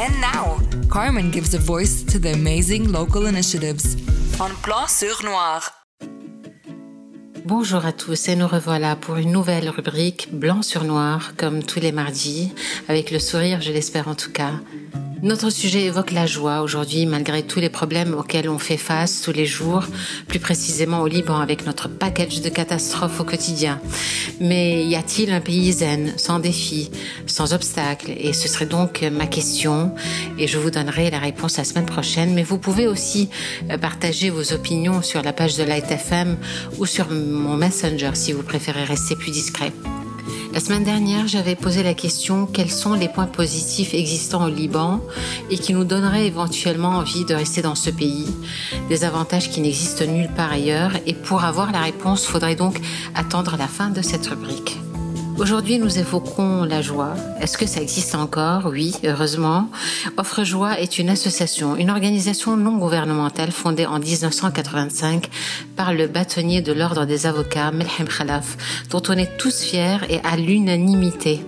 And now, Carmen gives a voice to the amazing local initiatives on sur Noir. Bonjour à tous et nous revoilà pour une nouvelle rubrique blanc sur noir comme tous les mardis, avec le sourire je l'espère en tout cas, notre sujet évoque la joie aujourd'hui, malgré tous les problèmes auxquels on fait face tous les jours, plus précisément au Liban avec notre package de catastrophes au quotidien. Mais y a-t-il un pays zen, sans défis, sans obstacles? Et ce serait donc ma question, et je vous donnerai la réponse la semaine prochaine. Mais vous pouvez aussi euh, partager vos opinions sur la page de Light FM ou sur mon Messenger si vous préférez rester plus discret. La semaine dernière, j'avais posé la question quels sont les points positifs existants au Liban et qui nous donneraient éventuellement envie de rester dans ce pays, des avantages qui n'existent nulle part ailleurs et pour avoir la réponse, faudrait donc attendre la fin de cette rubrique. Aujourd'hui, nous évoquons la joie. Est-ce que ça existe encore? Oui, heureusement. Offre Joie est une association, une organisation non gouvernementale fondée en 1985 par le bâtonnier de l'ordre des avocats, Melhem Khalaf, dont on est tous fiers et à l'unanimité.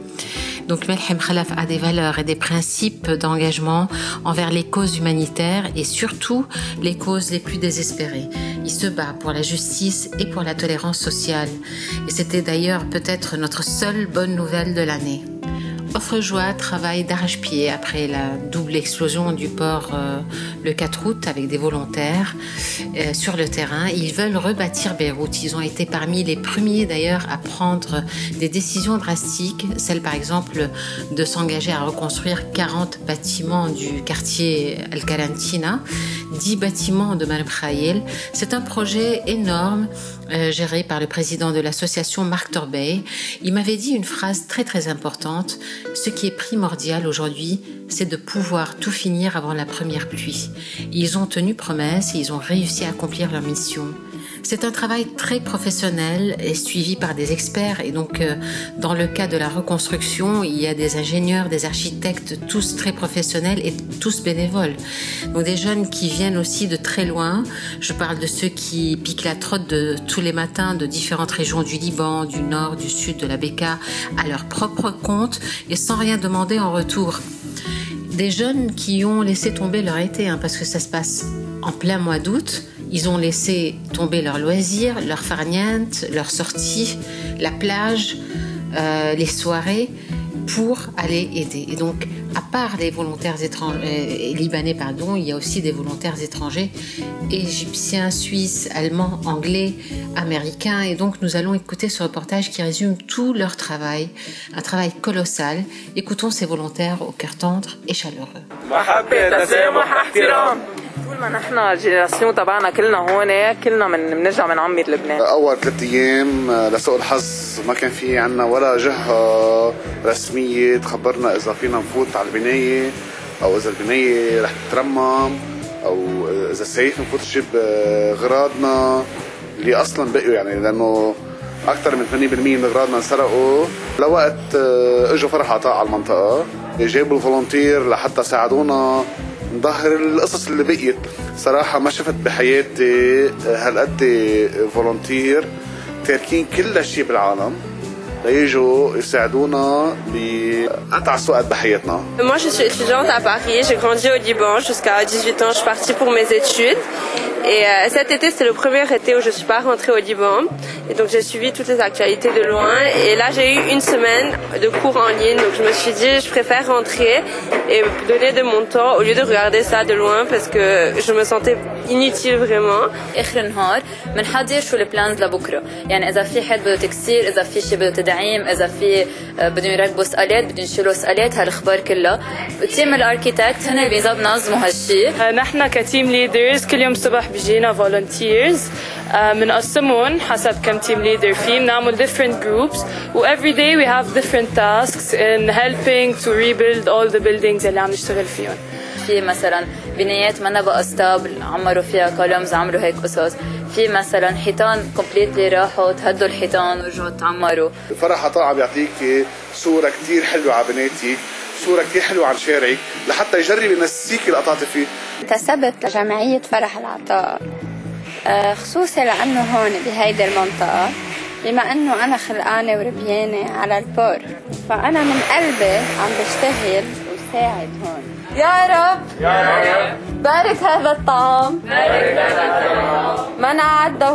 Donc Melhem Khalaf a des valeurs et des principes d'engagement envers les causes humanitaires et surtout les causes les plus désespérées. Se bat pour la justice et pour la tolérance sociale. Et c'était d'ailleurs peut-être notre seule bonne nouvelle de l'année. Offre Joie travaille d'arrache-pied après la double explosion du port euh, le 4 août avec des volontaires euh, sur le terrain. Ils veulent rebâtir Beyrouth. Ils ont été parmi les premiers d'ailleurs à prendre des décisions drastiques, celle par exemple de s'engager à reconstruire 40 bâtiments du quartier Al-Kalantina, 10 bâtiments de Malm C'est un projet énorme euh, géré par le président de l'association Marc Torbey. Il m'avait dit une phrase très très importante. Ce qui est primordial aujourd'hui, c'est de pouvoir tout finir avant la première pluie. Ils ont tenu promesse et ils ont réussi à accomplir leur mission. C'est un travail très professionnel et suivi par des experts. Et donc, euh, dans le cas de la reconstruction, il y a des ingénieurs, des architectes, tous très professionnels et tous bénévoles. Donc, des jeunes qui viennent aussi de très loin. Je parle de ceux qui piquent la trotte de tous les matins de différentes régions du Liban, du nord, du sud, de la Beka, à leur propre compte et sans rien demander en retour. Des jeunes qui ont laissé tomber leur été, hein, parce que ça se passe en plein mois d'août ils ont laissé tomber leurs loisirs, leurs farnientes, leurs sorties, la plage, euh, les soirées pour aller aider. Et donc, à part les volontaires étrangers, euh, libanais, pardon, il y a aussi des volontaires étrangers, égyptiens, suisses, allemands, anglais, américains. Et donc, nous allons écouter ce reportage qui résume tout leur travail, un travail colossal. Écoutons ces volontaires au cœur tendre et chaleureux. ما نحن الجينيراسيون تبعنا كلنا هون كلنا من بنرجع من عمي لبنان. أول ثلاث أيام لسوء الحظ ما كان في عنا ولا جهة رسمية تخبرنا إذا فينا نفوت على البناية أو إذا البناية رح تترمم أو إذا سيف نفوت نجيب اغراضنا اللي أصلا بقيوا يعني لأنه أكثر من 80% من اغراضنا انسرقوا. لوقت إجوا فرح عطاء على المنطقة جابوا الفولونتير لحتى ساعدونا. نظهر القصص اللي بقيت صراحة ما شفت بحياتي هالقد فولنتير تاركين كل شيء بالعالم ليجوا يساعدونا بأتعس وقت بحياتنا. Moi je suis étudiante à Paris, j'ai grandi au Liban jusqu'à 18 ans, je suis partie pour mes études. Et euh, cet été, c'est le premier été où je suis pas rentrée au Liban. Et donc, j'ai suivi toutes les actualités de loin. Et là, j'ai eu une semaine de cours en ligne. Donc, je me suis dit, je préfère rentrer et donner de mon temps au lieu de regarder ça de loin parce que je me sentais inutile vraiment. اخر النهار بنحضر شو البلانز لبكره يعني اذا في حد بده تكسير اذا في شيء بده تدعيم اذا في بدهم يركبوا سقالات بدهم يشيلوا سقالات هالاخبار كلها تيم الاركيتكت هن بينظموا هالشيء نحن كتيم ليدرز كل يوم الصبح بيجينا فولنتيرز بنقسمهم حسب كم تيم ليدر في بنعمل different groups. و every day we have different tasks in helping to rebuild all the buildings اللي عم نشتغل فيهم. في مثلا بنايات ما بقى ستابل عمروا فيها كولومز عملوا هيك قصص. في مثلا حيطان كومبليتلي راحوا تهدوا الحيطان ورجعوا تعمروا. فرح عطاء عم يعطيك صورة كثير حلوة على بناتك صورة كثير حلوة عن شارعك لحتى يجرب ينسيك اللي قطعتي فيه انتسبت لجمعيه فرح العطاء. خصوصي لأنه هون بهيدي المنطقة بما إنه أنا خلقانة وربيانة على البور فأنا من قلبي عم بشتغل بيساعد هون. يا رب! يا رب! بارك هذا الطعام. بارك هذا الطعام. من أعده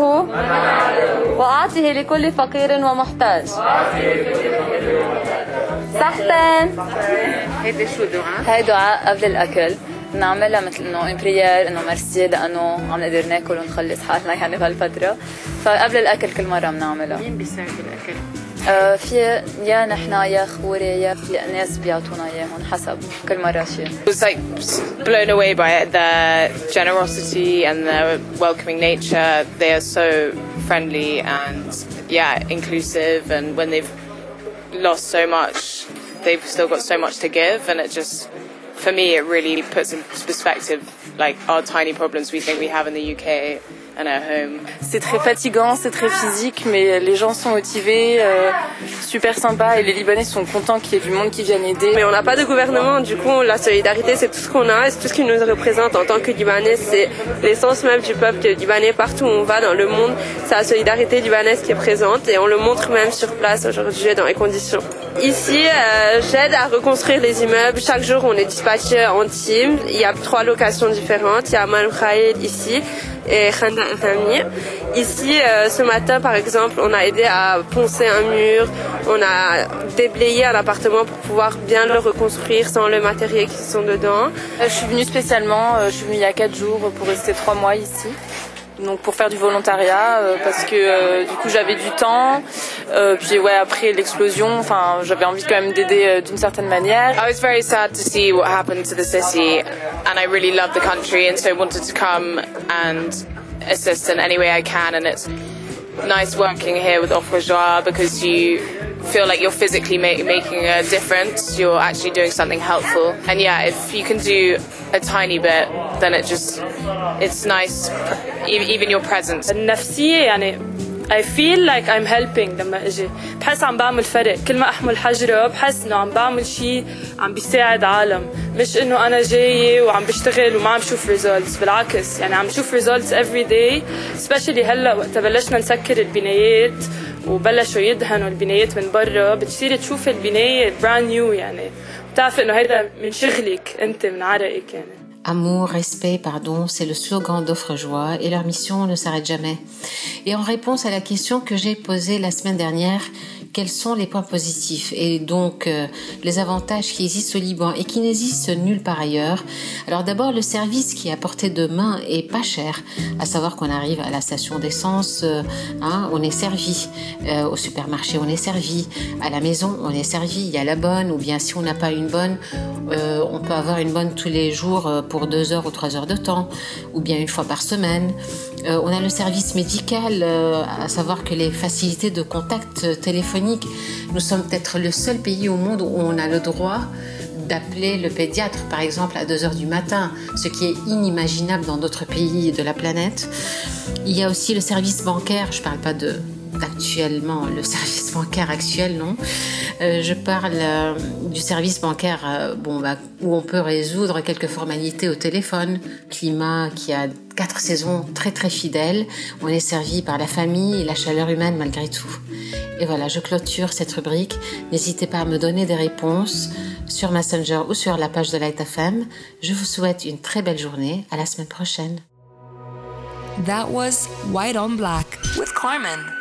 وأعطه لكل فقير ومحتاج. صحتين هيدا شو دعاء؟ هاي دعاء قبل الأكل. بنعملها مثل انه ان بريير انه ميرسي لأنه عم نقدر ناكل ونخلص حالنا يعني بهالفتره فقبل الاكل كل مره بنعملها مين بيساعد بالاكل؟ آه في يا نحن يا خوري يا في ناس بيعطونا اياهم حسب كل مره شيء was like blown away by it. Their generosity and their welcoming nature. They are so friendly and yeah, inclusive. And when they've lost so much, they've still got so much to give. And it just, for me, it really puts in perspective like our tiny problems we think we have in the UK and at home. C'est très fatigant, c'est très physique, mais les gens sont motivés, euh, super sympas, et les Libanais sont contents qu'il y ait du monde qui vienne aider. Mais on n'a pas de gouvernement, du coup la solidarité c'est tout ce qu'on a, c'est tout ce qui nous représente en tant que Libanais, c'est l'essence même du peuple libanais partout où on va dans le monde, c'est la solidarité libanaise qui est présente et on le montre même sur place aujourd'hui dans les conditions. Ici, euh, j'aide à reconstruire les immeubles. Chaque jour, on est dispatché en team. Il y a trois locations différentes. Il y a Mal Khaïd ici et Khanda. Ici, euh, ce matin, par exemple, on a aidé à poncer un mur. On a déblayé un appartement pour pouvoir bien le reconstruire sans le matériel qui sont dedans. Euh, Je suis venue spécialement, euh, je suis venue il y a 4 jours pour rester 3 mois ici. Donc pour faire du volontariat euh, parce que euh, du coup j'avais du temps Euh, puis après l'explosion j'avais envie quand même d'aider d'une certaine manière. I was very sad to see what happened to the city, and I really love the country, and so wanted to come and assist in any way I can. And it's nice working here with Joie because you feel like you're physically ma- making a difference. You're actually doing something helpful, and yeah, if you can do a tiny bit, then it just it's nice. E- Even your presence. النفسية يعني I feel like I'm helping لما أجي. بحس عم بعمل فرق. كل ما أحمل حجرة بحس إنه عم بعمل شيء عم بيساعد عالم. مش إنه أنا جاية وعم بشتغل وما عم شوف results. بالعكس يعني عم شوف results every day. Especially هلأ وقت بلشنا نسكر البنايات وبلشوا يدهنوا البنايات من برا. بتصيري تشوفي البناية brand new يعني. بتعرفي إنه هيدا من شغلك. أنت من عرقك يعني. Amour, respect, pardon, c'est le slogan d'Offre Joie et leur mission ne s'arrête jamais. Et en réponse à la question que j'ai posée la semaine dernière, quels sont les points positifs et donc euh, les avantages qui existent au Liban et qui n'existent nulle part ailleurs. Alors d'abord le service qui est à portée de main est pas cher, à savoir qu'on arrive à la station d'essence, euh, hein, on est servi, Euh, au supermarché on est servi, à la maison on est servi, il y a la bonne ou bien si on n'a pas une bonne, on peut avoir une bonne tous les jours pour deux heures ou trois heures de temps, ou bien une fois par semaine. On a le service médical, à savoir que les facilités de contact euh, nous sommes peut-être le seul pays au monde où on a le droit d'appeler le pédiatre, par exemple, à 2 heures du matin, ce qui est inimaginable dans d'autres pays de la planète. Il y a aussi le service bancaire, je ne parle pas de actuellement le service bancaire actuel non. Euh, je parle euh, du service bancaire euh, bon bah, où on peut résoudre quelques formalités au téléphone. Climat qui a quatre saisons très très fidèles. On est servi par la famille et la chaleur humaine malgré tout. Et voilà je clôture cette rubrique. N'hésitez pas à me donner des réponses sur Messenger ou sur la page de Light FM je vous souhaite une très belle journée. À la semaine prochaine. That was White on Black with Carmen.